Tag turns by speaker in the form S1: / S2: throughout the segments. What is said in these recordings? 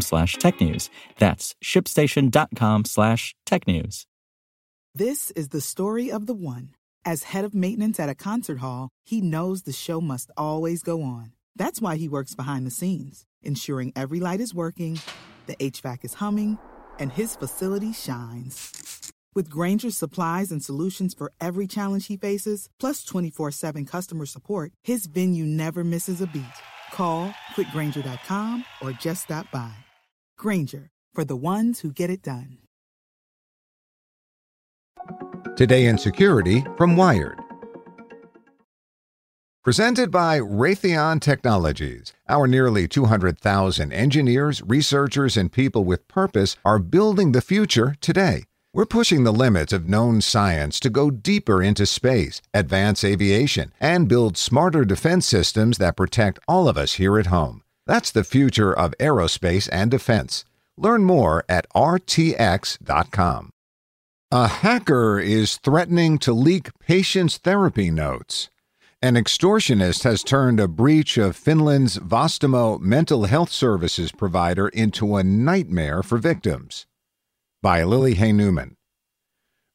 S1: slash technews. That's shipstation.com slash technews.
S2: This is the story of the one. As head of maintenance at a concert hall, he knows the show must always go on. That's why he works behind the scenes, ensuring every light is working, the HVAC is humming, and his facility shines. With Grainger's supplies and solutions for every challenge he faces, plus 24 7 customer support, his venue never misses a beat. Call clickgrainger.com or just stop by. Grainger, for the ones who get it done.
S3: Today in Security from Wired. Presented by Raytheon Technologies. Our nearly 200,000 engineers, researchers, and people with purpose are building the future today. We're pushing the limits of known science to go deeper into space, advance aviation, and build smarter defense systems that protect all of us here at home. That's the future of aerospace and defense. Learn more at rtx.com. A hacker is threatening to leak patients' therapy notes. An extortionist has turned a breach of Finland's Vastaamo mental health services provider into a nightmare for victims. By Lily Hay Newman.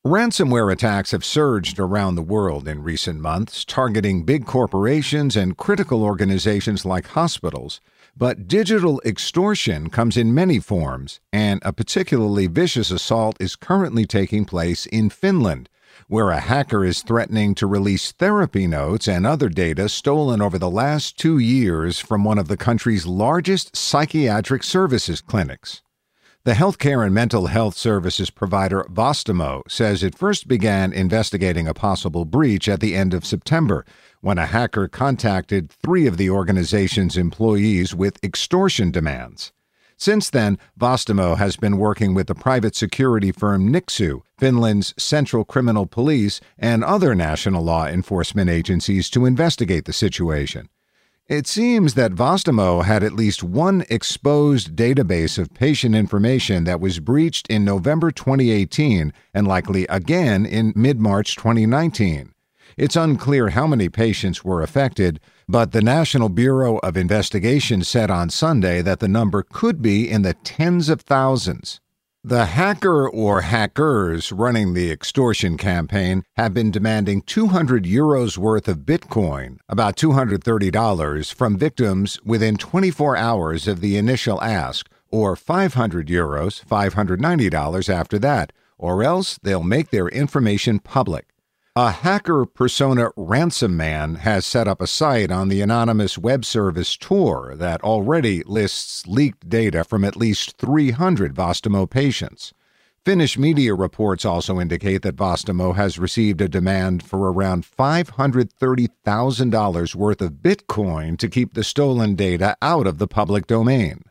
S3: Ransomware attacks have surged around the world in recent months, targeting big corporations and critical organizations like hospitals. But digital extortion comes in many forms, and a particularly vicious assault is currently taking place in Finland, where a hacker is threatening to release therapy notes and other data stolen over the last two years from one of the country's largest psychiatric services clinics. The healthcare and mental health services provider Vastaamo says it first began investigating a possible breach at the end of September when a hacker contacted three of the organization's employees with extortion demands. Since then, Vastaamo has been working with the private security firm Nixu, Finland's Central Criminal Police, and other national law enforcement agencies to investigate the situation. It seems that Vastaamo had at least one exposed database of patient information that was breached in November 2018 and likely again in mid March 2019. It's unclear how many patients were affected, but the National Bureau of Investigation said on Sunday that the number could be in the tens of thousands. The hacker or hackers running the extortion campaign have been demanding 200 euros worth of Bitcoin, about $230, from victims within 24 hours of the initial ask, or 500 euros, $590 after that, or else they'll make their information public. A hacker persona Ransom Man has set up a site on the anonymous web service Tor that already lists leaked data from at least 300 Vastaamo patients. Finnish media reports also indicate that Vastaamo has received a demand for around $530,000 worth of Bitcoin to keep the stolen data out of the public domain.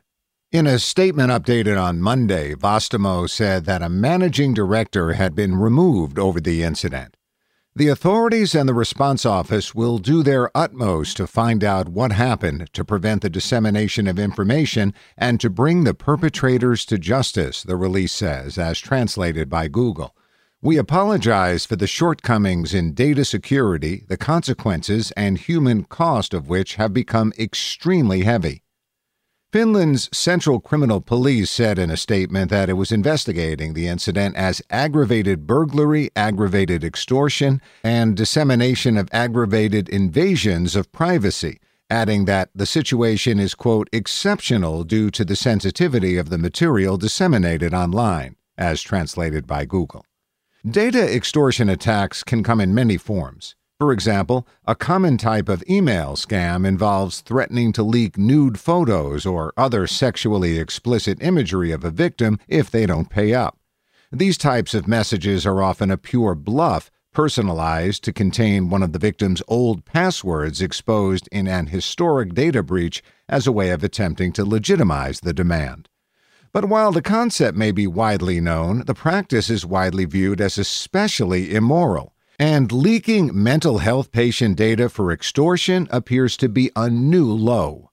S3: In a statement updated on Monday, Vastaamo said that a managing director had been removed over the incident. The authorities and the response office will do their utmost to find out what happened to prevent the dissemination of information and to bring the perpetrators to justice, the release says, as translated by Google. We apologize for the shortcomings in data security, the consequences and human cost of which have become extremely heavy. Finland's Central Criminal Police said in a statement that it was investigating the incident as aggravated burglary, aggravated extortion, and dissemination of aggravated invasions of privacy, adding that the situation is, quote, exceptional due to the sensitivity of the material disseminated online, as translated by Google. Data extortion attacks can come in many forms. For example, a common type of email scam involves threatening to leak nude photos or other sexually explicit imagery of a victim if they don't pay up. These types of messages are often a pure bluff, personalized to contain one of the victim's old passwords exposed in an historic data breach as a way of attempting to legitimize the demand. But while the concept may be widely known, the practice is widely viewed as especially immoral. And leaking mental health patient data for extortion appears to be a new low.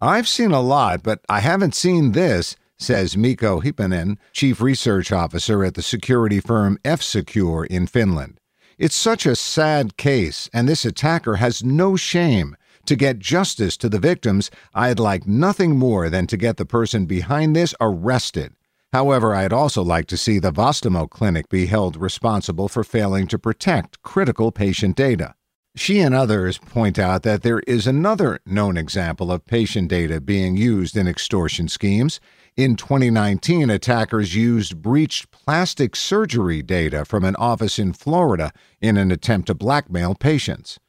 S3: I've seen a lot, but I haven't seen this, says Mikko Hyppönen, Chief Research Officer at the security firm F Secure in Finland. It's such a sad case, and this attacker has no shame. To get justice to the victims, I'd like nothing more than to get the person behind this arrested. However, I'd also like to see the Vastaamo Clinic be held responsible for failing to protect critical patient data. She and others point out that there is another known example of patient data being used in extortion schemes. In 2019, attackers used breached plastic surgery data from an office in Florida in an attempt to blackmail patients.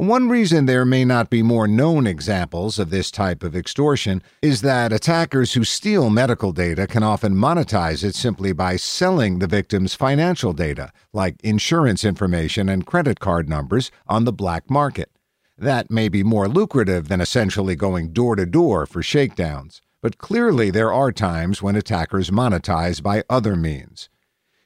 S3: One reason there may not be more known examples of this type of extortion is that attackers who steal medical data can often monetize it simply by selling the victim's financial data, like insurance information and credit card numbers, on the black market. That may be more lucrative than essentially going door to door for shakedowns, but clearly there are times when attackers monetize by other means.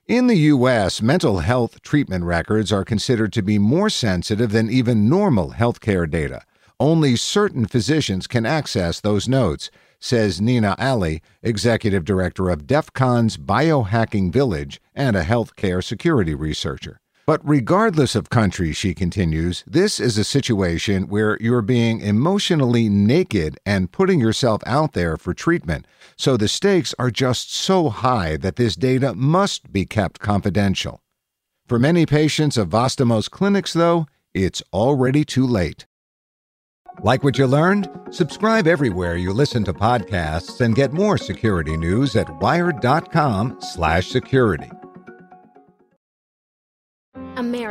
S3: In the U.S., mental health treatment records are considered to be more sensitive than even normal healthcare data. Only certain physicians can access those notes, says Nina Alli, executive director of DEFCON's Biohacking Village and a healthcare security researcher. But regardless of country, she continues, this is a situation where you're being emotionally naked and putting yourself out there for treatment. So the stakes are just so high that this data must be kept confidential. For many patients of Vastaamo's clinics, though, it's already too late. Like what you learned? Subscribe everywhere you listen to podcasts and get more security news at wired.com/security.